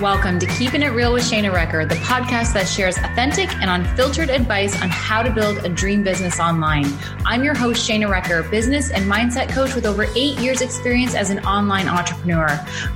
Welcome to Keeping It Real with Shana Recker, the podcast that shares authentic and unfiltered advice on how to build a dream business online. I'm your host, Shana Recker, business and mindset coach with over eight years' experience as an online entrepreneur.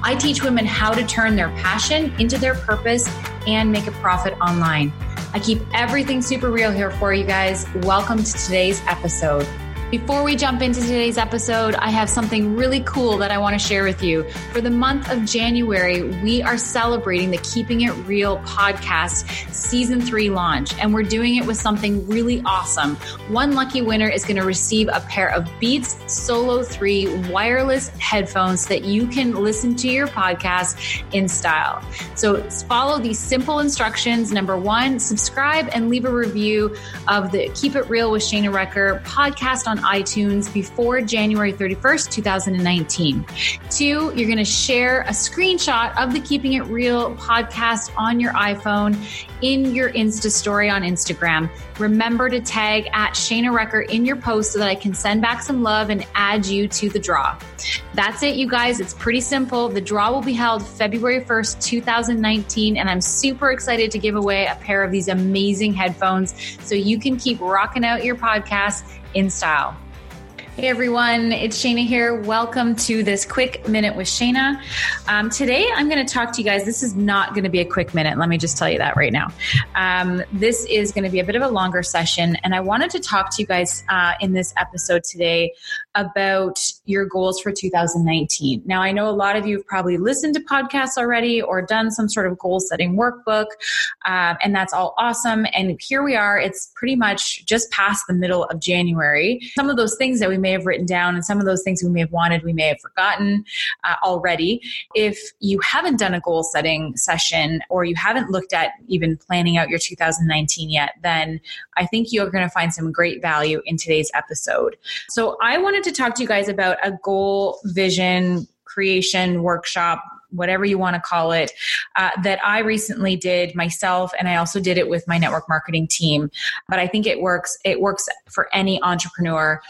I teach women how to turn their passion into their purpose and make a profit online. I keep everything super real here for you guys. Welcome to today's episode. Before we jump into today's episode, I have something really cool that I want to share with you. For the month of January, we are celebrating the Keeping It Real podcast season three launch, and we're doing it with something really awesome. One lucky winner is going to receive a pair of Beats Solo 3 wireless headphones that you can listen to your podcast in style. So follow these simple instructions. Number one, subscribe and leave a review of the Keep It Real with Shana Recker podcast on iTunes before January 31st, 2019. Two, you're going to share a screenshot of the Keeping It Real podcast on your iPhone in your Insta story on Instagram. Remember to tag at Shana Recker in your post so that I can send back some love and add you to the draw. That's it, you guys. It's pretty simple. The draw will be held February 1st, 2019, and I'm super excited to give away a pair of these amazing headphones so you can keep rocking out your podcast in style. Hey everyone, it's Shana here. Welcome to this quick minute with Shana. Um, today I'm going to talk to you guys. This is not going to be a quick minute. Let me just tell you that right now. Um, this is going to be a bit of a longer session, and I wanted to talk to you guys uh, in this episode today about your goals for 2019. Now, I know a lot of you have probably listened to podcasts already or done some sort of goal setting workbook, um, and that's all awesome. And here we are. It's pretty much just past the middle of January. Some of those things that we may have written down and some of those things we may have wanted, we may have forgotten uh, already. If you haven't done a goal setting session or you haven't looked at even planning out your 2019 yet, then I think you're going to find some great value in today's episode. So I wanted to talk to you guys about a goal vision creation workshop whatever you want to call it, uh, that I recently did myself, and I also did it with my network marketing team. But I think it works. It works for any entrepreneur.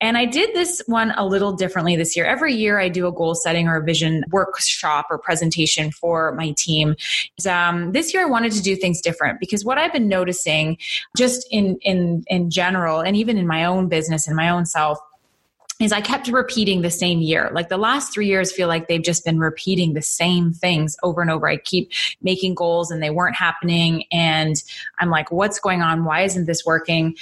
And I did this one a little differently this year. Every year, I do a goal setting or a vision workshop or presentation for my team. Um, this year, I wanted to do things different because what I've been noticing, just in in in general, and even in my own business and my own self is I kept repeating the same year. Like the last three years feel like they've just been repeating the same things over and over. I keep making goals and they weren't happening. And I'm like, what's going on? Why isn't this working?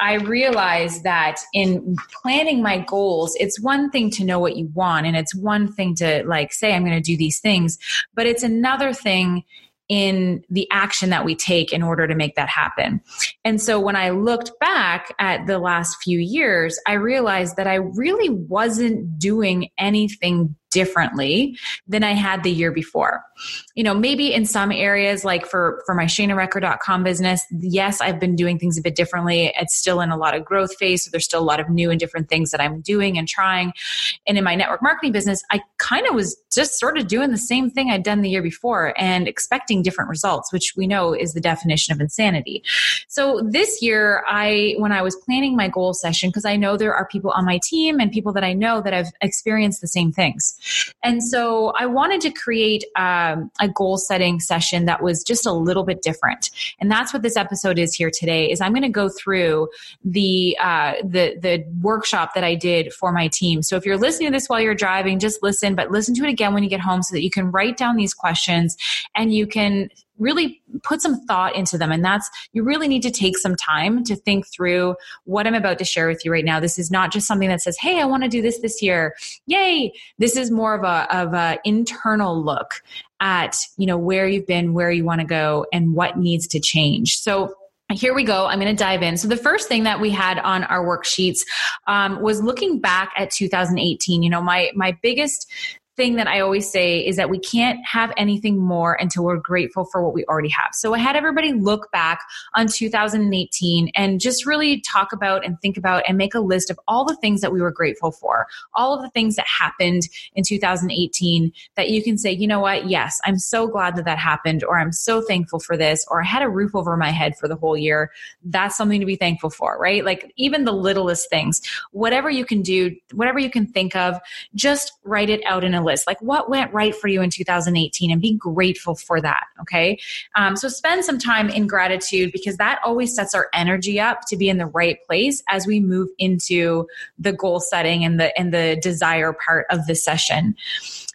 I realized that in planning my goals, it's one thing to know what you want and it's one thing to like say, I'm going to do these things, but it's another thing in the action that we take in order to make that happen. And so when I looked back at the last few years, I realized that I really wasn't doing anything differently than I had the year before. You know, maybe in some areas, like for, for my ShanaRecker.com business, yes, I've been doing things a bit differently. It's still in a lot of growth phase. So there's still a lot of new and different things that I'm doing and trying. And in my network marketing business, I kind of was just sort of doing the same thing I'd done the year before and expecting different results, which we know is the definition of insanity. So this year, I, when I was planning my goal session, because I know there are people on my team and people that I know that have experienced the same things. And so I wanted to create um, a goal setting session that was just a little bit different. And that's what this episode is here today is I'm going to go through the, uh, the, the workshop that I did for my team. So if you're listening to this while you're driving, just listen, but listen to it again when you get home so that you can write down these questions and you can really put some thought into them. And that's, you really need to take some time to think through what I'm about to share with you right now. This is not just something that says, Hey, I want to do this this year. Yay. This is more of a, of a internal look at, you know, where you've been, where you want to go and what needs to change. So, here we go. I'm going to dive in. So the first thing that we had on our worksheets um, was looking back at 2018. You know, my my biggest thing that I always say is that we can't have anything more until we're grateful for what we already have. So I had everybody look back on 2018 and just really talk about and think about and make a list of all the things that we were grateful for, all of the things that happened in 2018 that you can say, you know what? Yes, I'm so glad that that happened, or I'm so thankful for this, or I had a roof over my head for the whole year. That's something to be thankful for, right? Like even the littlest things, whatever you can do, whatever you can think of, just write it out in a list. Like what went right for you in 2018 and be grateful for that. Okay. Um, so spend some time in gratitude because that always sets our energy up to be in the right place as we move into the goal setting and the, and the desire part of the session.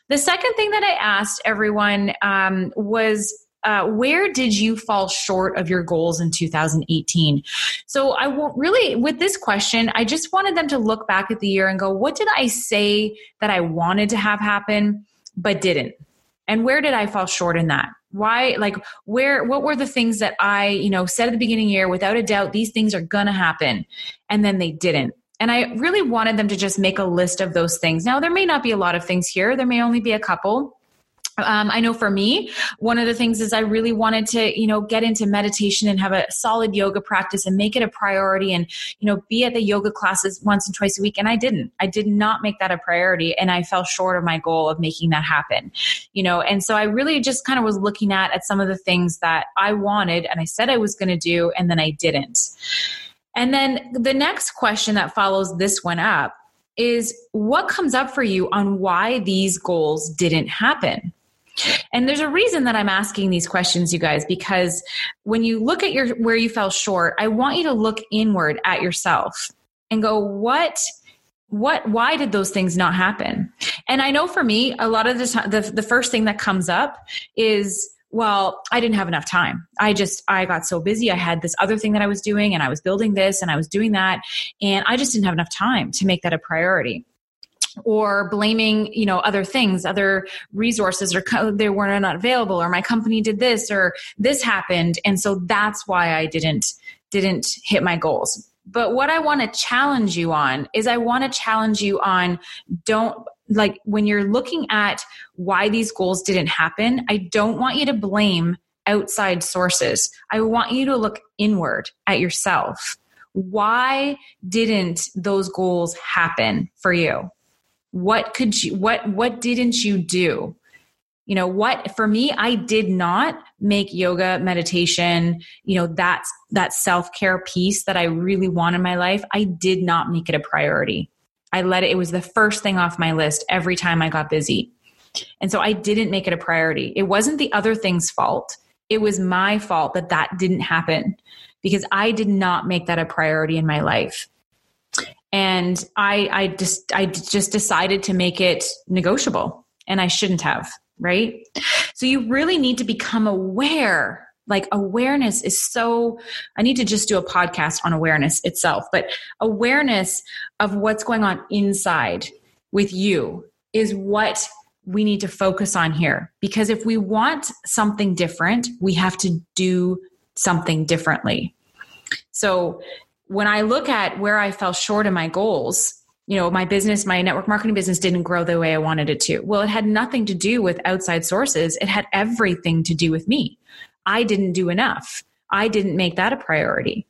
The second thing that I asked everyone um, was uh, where did you fall short of your goals in 2018? So I really, with this question, I just wanted them to look back at the year and go, what did I say that I wanted to have happen, but didn't? And where did I fall short in that? Why, like, where, what were the things that I, you know, said at the beginning of the year, without a doubt, these things are to happen. And then they didn't. And I really wanted them to just make a list of those things. Now, there may not be a lot of things here, there may only be a couple. Um, I know for me, one of the things is I really wanted to, you know, get into meditation and have a solid yoga practice and make it a priority and, you know, be at the yoga classes once and twice a week. And I didn't. I did not make that a priority. And I fell short of my goal of making that happen, you know. And so I really just kind of was looking at, at some of the things that I wanted and I said I was going to do, and then I didn't. And then the next question that follows this one up is what comes up for you on why these goals didn't happen? And there's a reason that I'm asking these questions, you guys, because when you look at your where you fell short, I want you to look inward at yourself and go, what what why did those things not happen? And i know for me a lot of the time the, the first thing that comes up is well i didn't have enough time. I just i got so busy. I had this other thing that i was doing and i was building this and i was doing that and i just didn't have enough time to make that a priority or blaming you know other things other resources or co- they were not available or my company did this or this happened. And so that's why i didn't didn't hit my goals. But what i want to challenge you on is i want to challenge you on don't like when you're looking at why these goals didn't happen i don't want you to blame outside sources. I want you to look inward at yourself. Why didn't those goals happen for you what could you what what didn't you do? You know what for me i did not make yoga meditation you know that's that self-care piece that i really want in my life. I did not make it a priority. I let it it was the first thing off my list every time i got busy. And so i didn't make it a priority. It wasn't the other thing's fault. It was my fault that that didn't happen because i did not make that a priority in my life and I I just I just decided to make it negotiable and I shouldn't have, right? So you really need to become aware. Like awareness is so I need to just do a podcast on awareness itself, but awareness of what's going on inside with you is what we need to focus on here because if we want something different, we have to do something differently. So when I look at where I fell short in my goals, you know, my business, my network marketing business didn't grow the way I wanted it to. Well, it had nothing to do with outside sources. It had everything to do with me. I didn't do enough. I didn't make that a priority.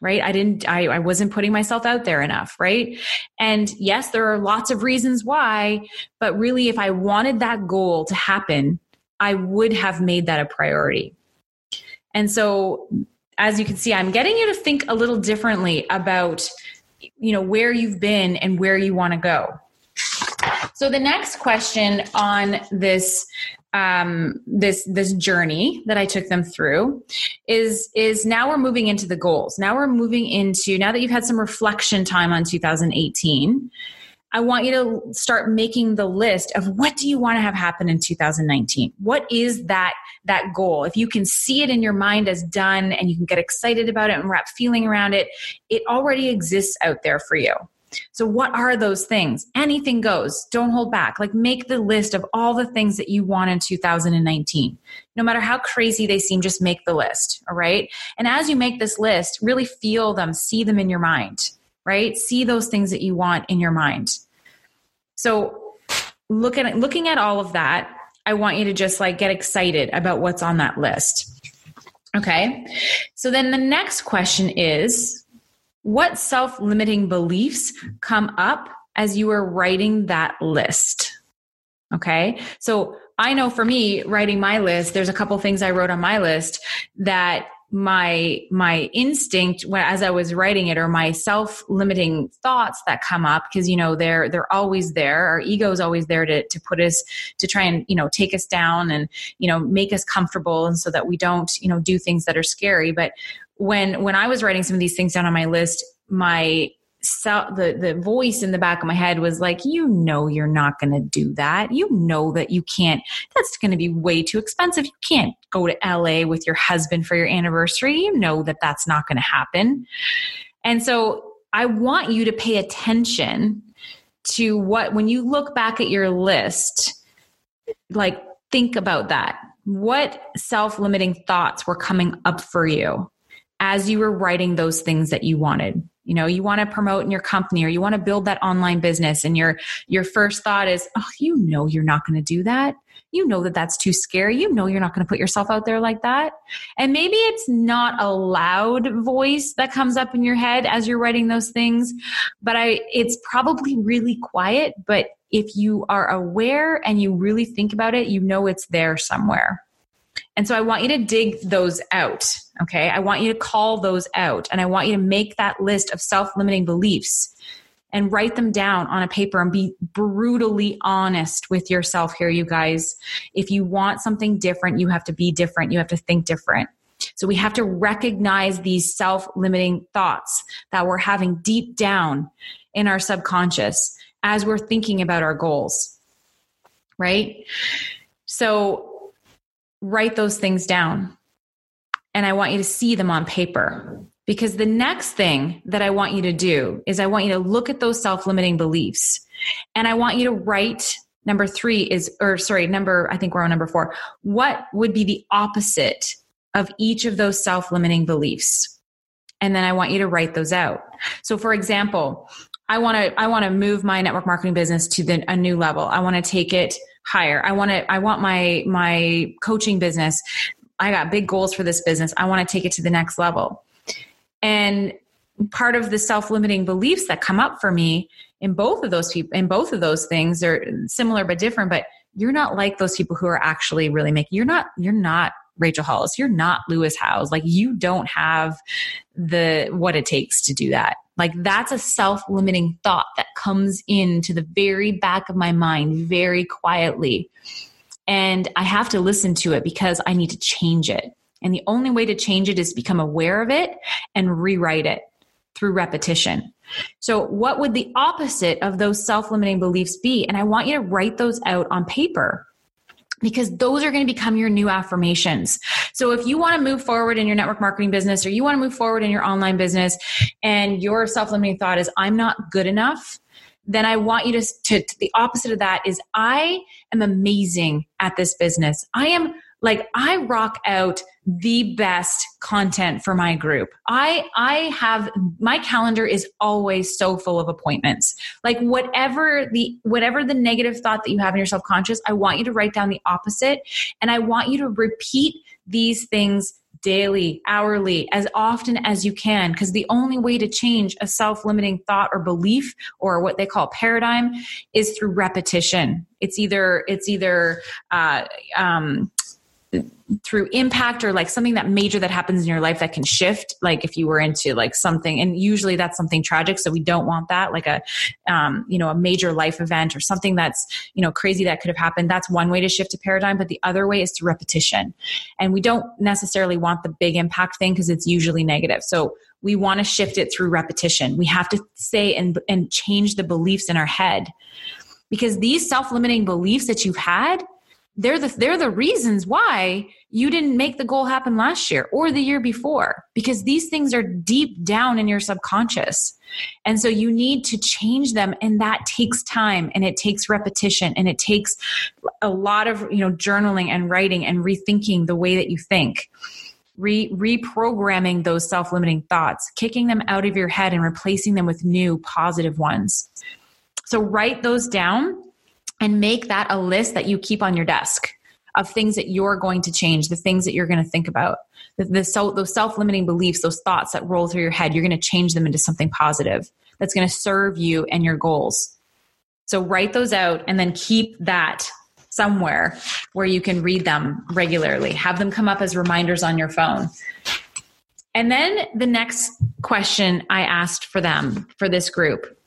Right. I didn't, I, I wasn't putting myself out there enough. Right. And yes, there are lots of reasons why, but really, if I wanted that goal to happen, I would have made that a priority. And so as you can see, I'm getting you to think a little differently about, you know, where you've been and where you want to go. So the next question on this um, this this journey that I took them through is is now we're moving into the goals. Now we're moving into now that you've had some reflection time on 2018. I want you to start making the list of what do you want to have happen in 2019? What is that that goal? If you can see it in your mind as done and you can get excited about it and wrap feeling around it, it already exists out there for you. So what are those things? Anything goes. Don't hold back. Like make the list of all the things that you want in 2019. No matter how crazy they seem, just make the list, all right? And as you make this list, really feel them, see them in your mind right? See those things that you want in your mind. So look at looking at all of that, I want you to just like get excited about what's on that list. Okay. So then the next question is what self-limiting beliefs come up as you are writing that list? Okay. So I know for me, writing my list, there's a couple things I wrote on my list that my my instinct when as i was writing it or my self-limiting thoughts that come up because you know they're they're always there. Our ego is always there to to put us to try and you know take us down and you know make us comfortable and so that we don't you know do things that are scary. But when when i was writing some of these things down on my list my so the the voice in the back of my head was like you know you're not going to do that. You know that you can't that's going to be way too expensive. You can't go to LA with your husband for your anniversary. You know that that's not going to happen. And so i want you to pay attention to what when you look back at your list like think about that. What self-limiting thoughts were coming up for you as you were writing those things that you wanted you know you want to promote in your company or you want to build that online business and your your first thought is oh you know you're not going to do that. You know that that's too scary. You know you're not going to put yourself out there like that. And maybe it's not a loud voice that comes up in your head as you're writing those things but i it's probably really quiet but if you are aware and you really think about it you know it's there somewhere. And so I want you to dig those out. Okay. I want you to call those out and I want you to make that list of self limiting beliefs and write them down on a paper and be brutally honest with yourself here, you guys. If you want something different, you have to be different. You have to think different. So we have to recognize these self limiting thoughts that we're having deep down in our subconscious as we're thinking about our goals. Right? So write those things down. And I want you to see them on paper. Because the next thing that I want you to do is I want you to look at those self limiting beliefs. And I want you to write number three is, or sorry, number, I think we're on number four. What would be the opposite of each of those self limiting beliefs? And then I want you to write those out. So, for example, I want to I want to move my network marketing business to the, a new level. I want to take it higher. I want to I want my my coaching business. I got big goals for this business. I want to take it to the next level. And part of the self-limiting beliefs that come up for me in both of those people in both of those things are similar but different, but you're not like those people who are actually really making you're not you're not Rachel Hollis. You're not Lewis Howes. Like you don't have the what it takes to do that. Like that's a self-limiting thought that comes into the very back of my mind very quietly. And I have to listen to it because I need to change it. And the only way to change it is become aware of it and rewrite it through repetition. So, what would the opposite of those self limiting beliefs be? And I want you to write those out on paper because those are going to become your new affirmations. So if you want to move forward in your network marketing business or you want to move forward in your online business and your self-limiting thought is I'm not good enough, then I want you to, to, to the opposite of that is I am amazing at this business. I am like I rock out the best content for my group. I I have my calendar is always so full of appointments. Like whatever the whatever the negative thought that you have in your subconscious, I want you to write down the opposite and I want you to repeat these things daily, hourly, as often as you can, because the only way to change a self limiting thought or belief or what they call paradigm is through repetition. It's either, it's either, uh, um, through impact or like something that major that happens in your life that can shift like if you were into like something and usually that's something tragic so we don't want that like a um, you know a major life event or something that's you know crazy that could have happened. That's one way to shift a paradigm but the other way is to repetition. And we don't necessarily want the big impact thing because it's usually negative. So we want to shift it through repetition. We have to say and and change the beliefs in our head. Because these self-limiting beliefs that you've had they're the they're the reasons why you didn't make the goal happen last year or the year before because these things are deep down in your subconscious. And so you need to change them and that takes time and it takes repetition and it takes a lot of you know journaling and writing and rethinking the way that you think Re- reprogramming those self-limiting thoughts kicking them out of your head and replacing them with new positive ones. So write those down and make that a list that you keep on your desk of things that you're going to change, the things that you're going to think about, the, the so, those self limiting beliefs, those thoughts that roll through your head, you're going to change them into something positive that's going to serve you and your goals. So write those out and then keep that somewhere where you can read them regularly. Have them come up as reminders on your phone. And then the next question I asked for them for this group.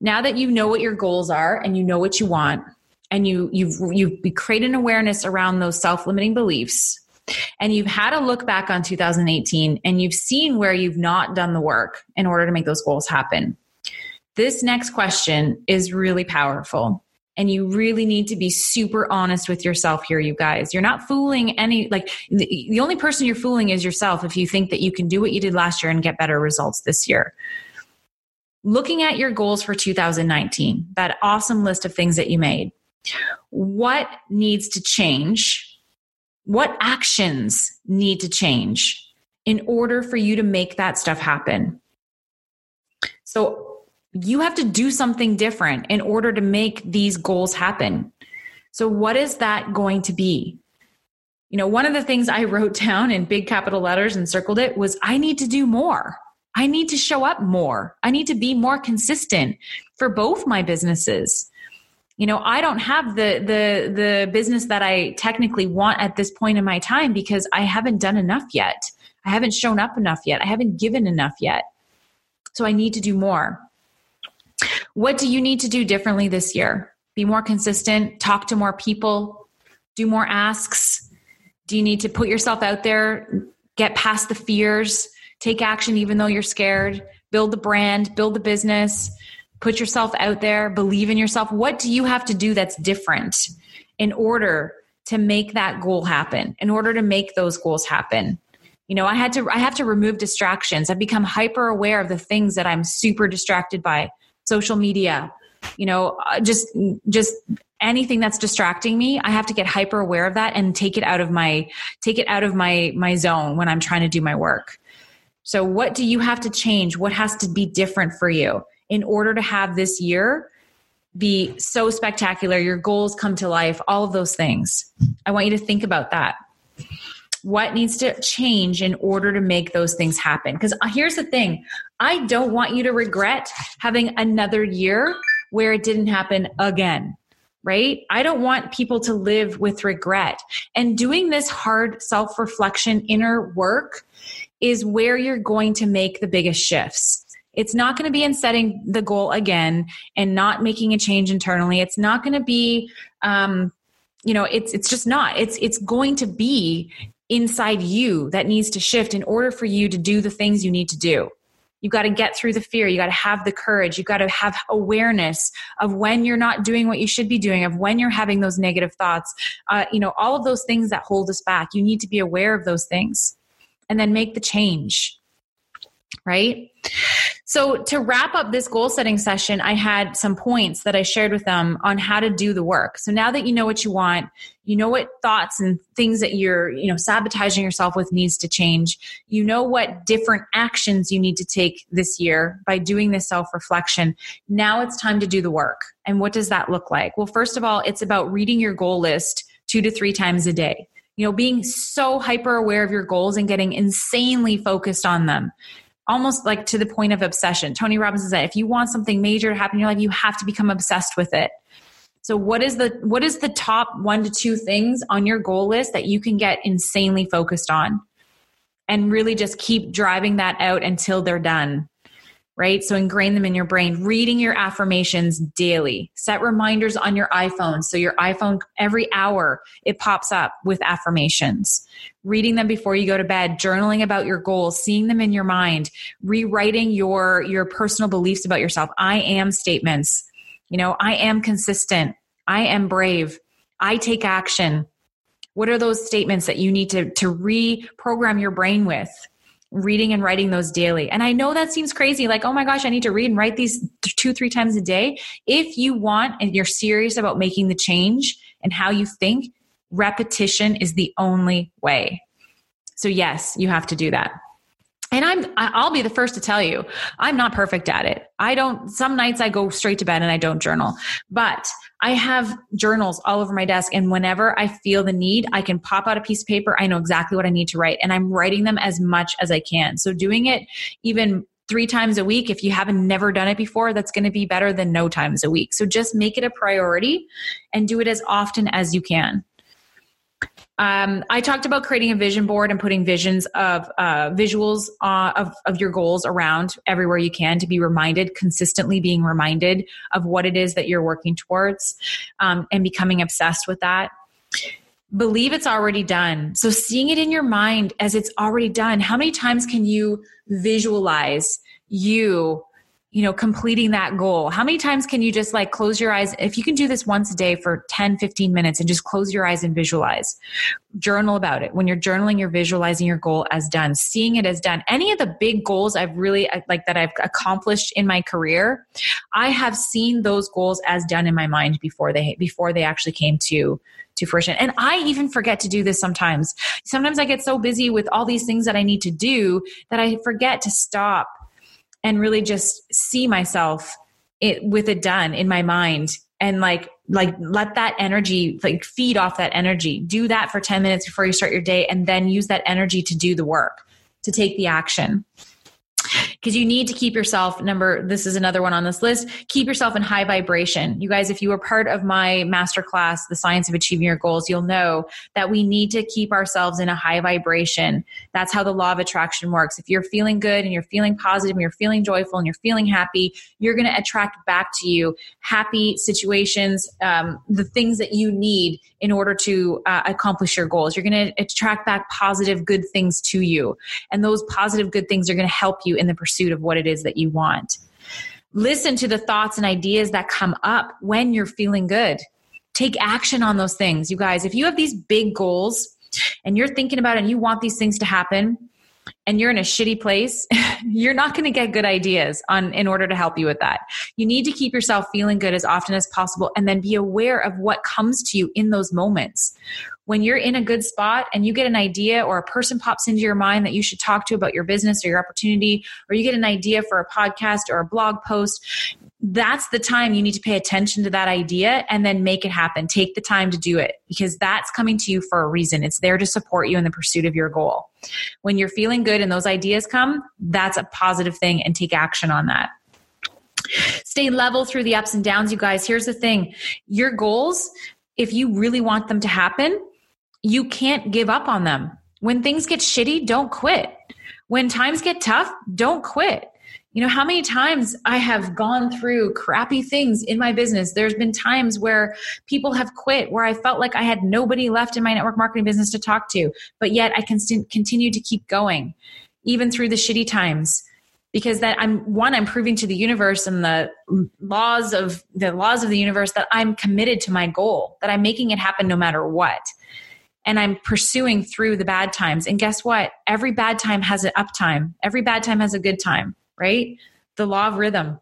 Now that you know what your goals are and you know what you want and you you've you've created an awareness around those self-limiting beliefs and you've had a look back on 2018 and you've seen where you've not done the work in order to make those goals happen. This next question is really powerful. And you really need to be super honest with yourself here, you guys. You're not fooling any, like, the, the only person you're fooling is yourself if you think that you can do what you did last year and get better results this year. Looking at your goals for 2019, that awesome list of things that you made, what needs to change what actions need to change in order for you to make that stuff happen? So you have to do something different in order to make these goals happen. So, what is that going to be? You know, one of the things I wrote down in big capital letters and circled it was I need to do more. I need to show up more. I need to be more consistent for both my businesses. You know i don't have the the the business that i technically want at this point in my time because i haven't done enough yet. I haven't shown up enough yet. I haven't given enough yet. So i need to do more. What do you need to do differently this year? Be more consistent talk to more people do more asks. Do you need to put yourself out there get past the fears take action even though you're scared build the brand build the business put yourself out there, believe in yourself. What do you have to do that's different in order to make that goal happen, in order to make those goals happen? You know, I had to I have to remove distractions. I've become hyper aware of the things that I'm super distracted by. Social media, you know, uh, just just anything that's distracting me, I have to get hyper aware of that and take it out of my take it out of my my zone when I'm trying to do my work. So what do you have to change? What has to be different for you? in order to have this year be so spectacular, your goals come to life, all of those things. I want you to think about that. What needs to change in order to make those things happen? Because uh, here's the thing I don't want you to regret having another year where it didn't happen again right? I don't want people to live with regret. And doing this hard self reflection inner work is where you're going to make the biggest shifts. It's not going to be in setting the goal again and not making a change internally. It's not going to be, um, you know, it's it's just not. It's it's going to be inside you that needs to shift in order for you to do the things you need to do. You got to get through the fear. You got to have the courage. You got to have awareness of when you're not doing what you should be doing, of when you're having those negative thoughts. Uh, you know, all of those things that hold us back. You need to be aware of those things and then make the change right? So, to wrap up this goal setting session, I had some points that I shared with them on how to do the work. So, now that you know what you want, you know what thoughts and things that you're, you know, sabotaging yourself with needs to change, you know what different actions you need to take this year by doing this self reflection. Now it's time to do the work. And what does that look like? Well, first of all, it's about reading your goal list two to three times a day. You know, being so hyper aware of your goals and getting insanely focused on them almost like to the point of obsession. Tony Robbins said, if you want something major to happen in your life, you have to become obsessed with it. So what is the what is the top one to two things on your goal list that you can get insanely focused on? And really just keep driving that out until they're done right? So ingrain them in your brain. Reading your affirmations daily. Set reminders on your iPhone. So your iPhone, every hour, it pops up with affirmations. Reading them before you go to bed, journaling about your goals, seeing them in your mind, rewriting your, your personal beliefs about yourself. I am statements. You know, I am consistent. I am brave. I take action. What are those statements that you need to, to reprogram your brain with? Reading and writing those daily. And I know that seems crazy like, oh my gosh, I need to read and write these two, three times a day. If you want and you're serious about making the change and how you think, repetition is the only way. So, yes, you have to do that and i'm i'll be the first to tell you i'm not perfect at it i don't some nights i go straight to bed and i don't journal but i have journals all over my desk and whenever i feel the need i can pop out a piece of paper i know exactly what i need to write and i'm writing them as much as i can so doing it even three times a week. If you haven't never done it before, that's going to be better than no times a week. So just make it a priority and do it as often as you can. Um, I talked about creating a vision board and putting visions of uh, visuals uh, of, of your goals around everywhere you can to be reminded, consistently being reminded of what it is that you're working towards um, and becoming obsessed with that. Believe it's already done. So, seeing it in your mind as it's already done, how many times can you visualize you you know completing that goal. How many times can you just like close your eyes? If you can do this once a day for 10 15 minutes and just close your eyes and visualize. Journal about it. When you're journaling you're visualizing your goal as done seeing it as done. Any of the big goals i've really uh, like that i've accomplished in my career i have seen those goals as done in my mind before they before they actually came to to fruition. And i even forget to do this sometimes. Sometimes i get so busy with all these things that i need to do that i forget to stop and really just see myself it with it done in my mind and like like let that energy like feed off that energy. Do that for 10 minutes before you start your day and then use that energy to do the work to take the action because you need to keep yourself number this is another one on this list keep yourself in high vibration. You guys if you were part of my masterclass the science of achieving your goals you'll know that we need to keep ourselves in a high vibration. That's how the law of attraction works. If you're feeling good and you're feeling positive and you're feeling joyful and you're feeling happy you're going to attract back to you happy situations um, the things that you need in order to uh, accomplish your goals. You're going to attract back positive good things to you. And those positive good things are going to help you in the pursuit of what it is that you want. Listen to the thoughts and ideas that come up when you're feeling good. Take action on those things. You guys, if you have these big goals and you're thinking about it and you want these things to happen, and you're in a shitty place, you're not going to get good ideas on in order to help you with that. You need to keep yourself feeling good as often as possible and then be aware of what comes to you in those moments when you're in a good spot and you get an idea or a person pops into your mind that you should talk to about your business or your opportunity, or you get an idea for a podcast or a blog post, that's the time you need to pay attention to that idea and then make it happen. Take the time to do it because that's coming to you for a reason. It's there to support you in the pursuit of your goal. When you're feeling good and those ideas come, that's a positive thing and take action on that. Stay level through the ups and downs, you guys. Here's the thing your goals, if you really want them to happen, you can't give up on them. When things get shitty, don't quit. When times get tough, don't quit. You know, how many times I have gone through crappy things in my business. There's been times where people have quit, where I felt like I had nobody left in my network marketing business to talk to, but yet I can continue to keep going, even through the shitty times because that I'm one I'm proving to the universe and the laws of the laws of the universe that I'm committed to my goal that I'm making it happen no matter what and I'm pursuing through the bad times. And guess what? Every bad time has an up time. Every bad time has a good time, right? The law of rhythm.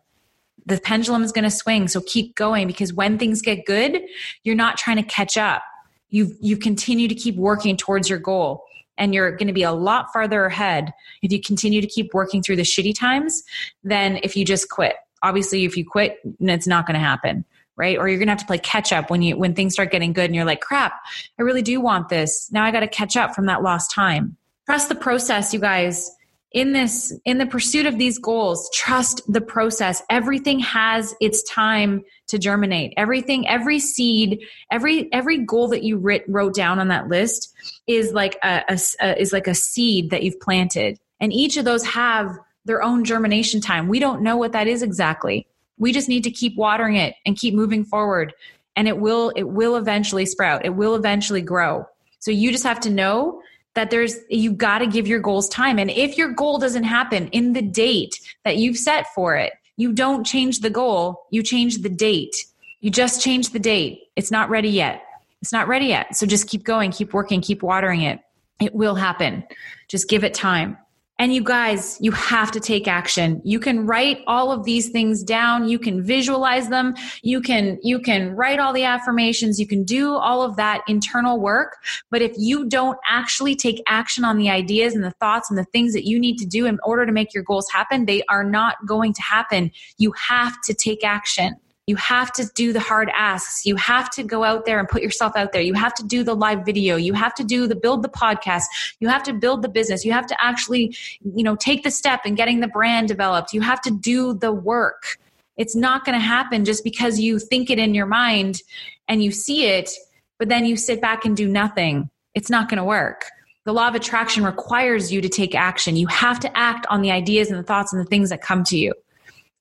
The pendulum is going to swing. So keep going because when things get good, you're not trying to catch up. You you continue to keep working towards your goal and you're going to be a lot farther ahead if you continue to keep working through the shitty times than if you just quit. Obviously, if you quit, it's not going to happen right or you're going to have to play catch up when you when things start getting good and you're like crap i really do want this now i got to catch up from that lost time trust the process you guys in this in the pursuit of these goals trust the process. Everything has its time to germinate. Everything every seed every every goal that you writ, wrote down on that list is like a, a, a is like a seed that you've planted. And each of those have their own germination time. We don't know what that is exactly. We just need to keep watering it and keep moving forward. And it will it will eventually sprout. It will eventually grow. So you just have to know that there's you got to give your goals time and if your goal doesn't happen in the date that you've set for it, you don't change the goal, you change the date. You just change the date. It's not ready yet. It's not ready yet. So just keep going, keep working, keep watering it. It will happen. Just give it time. And you guys, you have to take action. You can write all of these things down. You can visualize them. You can, you can write all the affirmations. You can do all of that internal work. But if you don't actually take action on the ideas and the thoughts and the things that you need to do in order to make your goals happen, they are not going to happen. You have to take action. You have to do the hard asks. You have to go out there and put yourself out there. You have to do the live video. You have to do the build the podcast. You have to build the business. You have to actually, you know, take the step in getting the brand developed. You have to do the work. It's not going to happen just because you think it in your mind and you see it, but then you sit back and do nothing. It's not going to work. The law of attraction requires you to take action. You have to act on the ideas and the thoughts and the things that come to you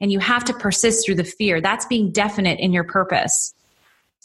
and you have to persist through the fear. That's being definite in your purpose.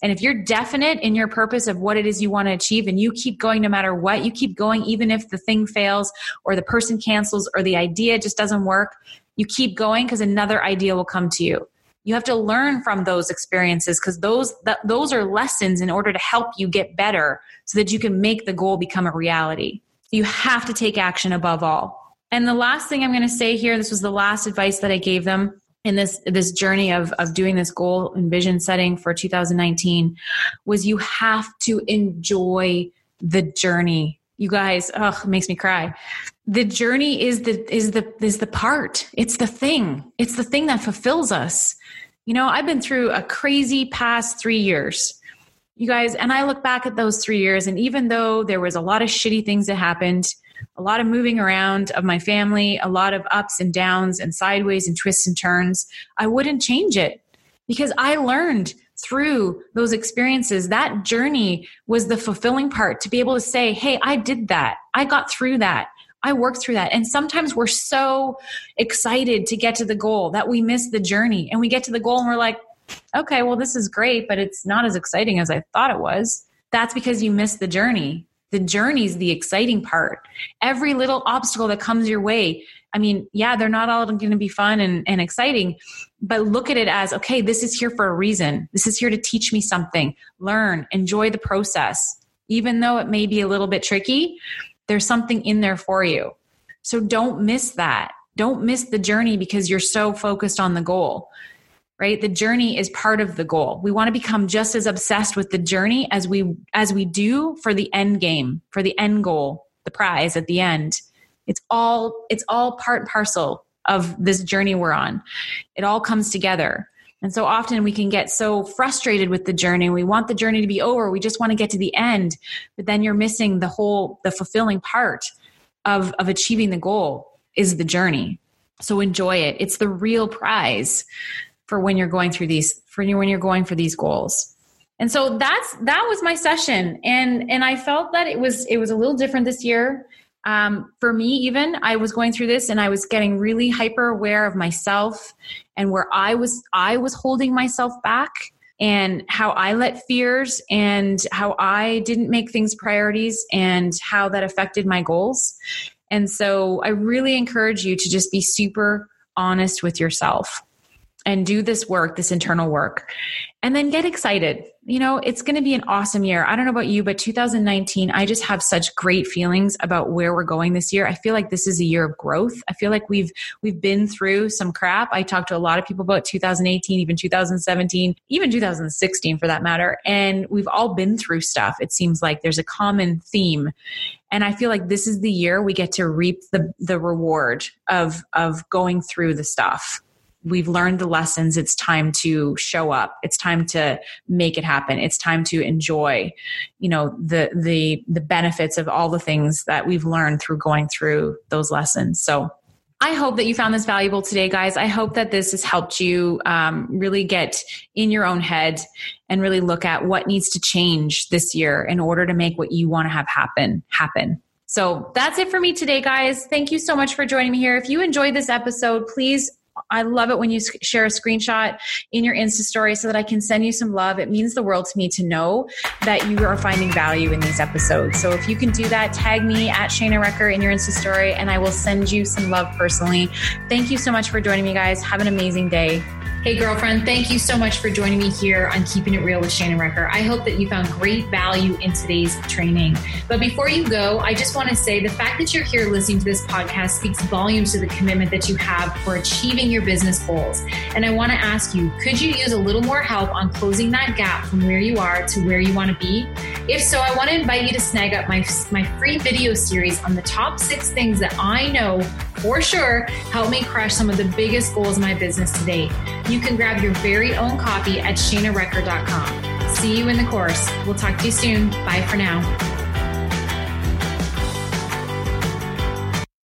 And if you're definite in your purpose of what it is you want to achieve and you keep going no matter what, you keep going even if the thing fails or the person cancels or the idea just doesn't work, you keep going because another idea will come to you. You have to learn from those experiences because those those are lessons in order to help you get better so that you can make the goal become a reality. You have to take action above all. And the last thing I'm going to say here, this was the last advice that I gave them in this this journey of of doing this goal and vision setting for 2019 was you have to enjoy the journey. You guys ugh makes me cry. The journey is the is the is the part. It's the thing. It's the thing that fulfills us. You know i've been through a crazy past 3 years. You guys and i look back at those 3 years and even though there was a lot of shitty things that happened a lot of moving around of my family, a lot of ups and downs and sideways and twists and turns, I wouldn't change it because I learned through those experiences. That journey was the fulfilling part to be able to say, Hey, I did that. I got through that. I worked through that. And sometimes we're so excited to get to the goal that we miss the journey and we get to the goal and we're like, okay, well, this is great, but it's not as exciting as I thought it was. That's because you missed the journey. The journey is the exciting part. Every little obstacle that comes your way, I mean, yeah, they're not all going to be fun and, and exciting, but look at it as okay, this is here for a reason. This is here to teach me something, learn, enjoy the process. Even though it may be a little bit tricky, there's something in there for you. So don't miss that. Don't miss the journey because you're so focused on the goal right? The journey is part of the goal. We want to become just as obsessed with the journey as we as we do for the end game for the end goal the prize at the end. It's all it's all part and parcel of this journey we're on. It all comes together. And so often we can get so frustrated with the journey. We want the journey to be over. We just want to get to the end. But then you're missing the whole the fulfilling part of of achieving the goal is the journey. So enjoy it. It's the real prize for when you're going through these for when you're going for these goals. And so that's that was my session. And and i felt that it was it was a little different this year. Um, for me even i was going through this and i was getting really hyper aware of myself and where i was i was holding myself back and how i let fears and how i didn't make things priorities and how that affected my goals. And so i really encourage you to just be super honest with yourself and do this work, this internal work, and then get excited. You know, it's going to be an awesome year. I don't know about you, but 2019, I just have such great feelings about where we're going this year. I feel like this is a year of growth. I feel like we've we've been through some crap. I talked to a lot of people about 2018, even 2017, even 2016 for that matter, and we've all been through stuff. It seems like there's a common theme. And I feel like this is the year we get to reap the the reward of of going through the stuff we've learned the lessons it's time to show up it's time to make it happen it's time to enjoy you know the the the benefits of all the things that we've learned through going through those lessons so I hope that you found this valuable today, guys. I hope that this has helped you um, really get in your own head and really look at what needs to change this year in order to make what you want to have happen happen. So that's it for me today, guys. Thank you so much for joining me here. If you enjoyed this episode, please I love it when you share a screenshot in your Insta story so that I can send you some love. It means the world to me to know that you are finding value in these episodes. So if you can do that, tag me at Shana Recker in your Insta story and I will send you some love personally. Thank you so much for joining me, guys. Have an amazing day. Hey, girlfriend, thank you so much for joining me here on Keeping It Real with Shana Recker. I hope that you found great value in today's training. But before you go, I just want to say the fact that you're here listening to this podcast speaks volumes to the commitment that you have for achieving your business goals. And I want to ask you could you use a little more help on closing that gap from where you are to where you want to be? If so, I want to invite you to snag up my, my free video series on the top six things that I know for sure help me crush some of the biggest goals in my business today. You can grab your very own copy at shanarecker.com. See you in the course. We'll talk to you soon. Bye for now.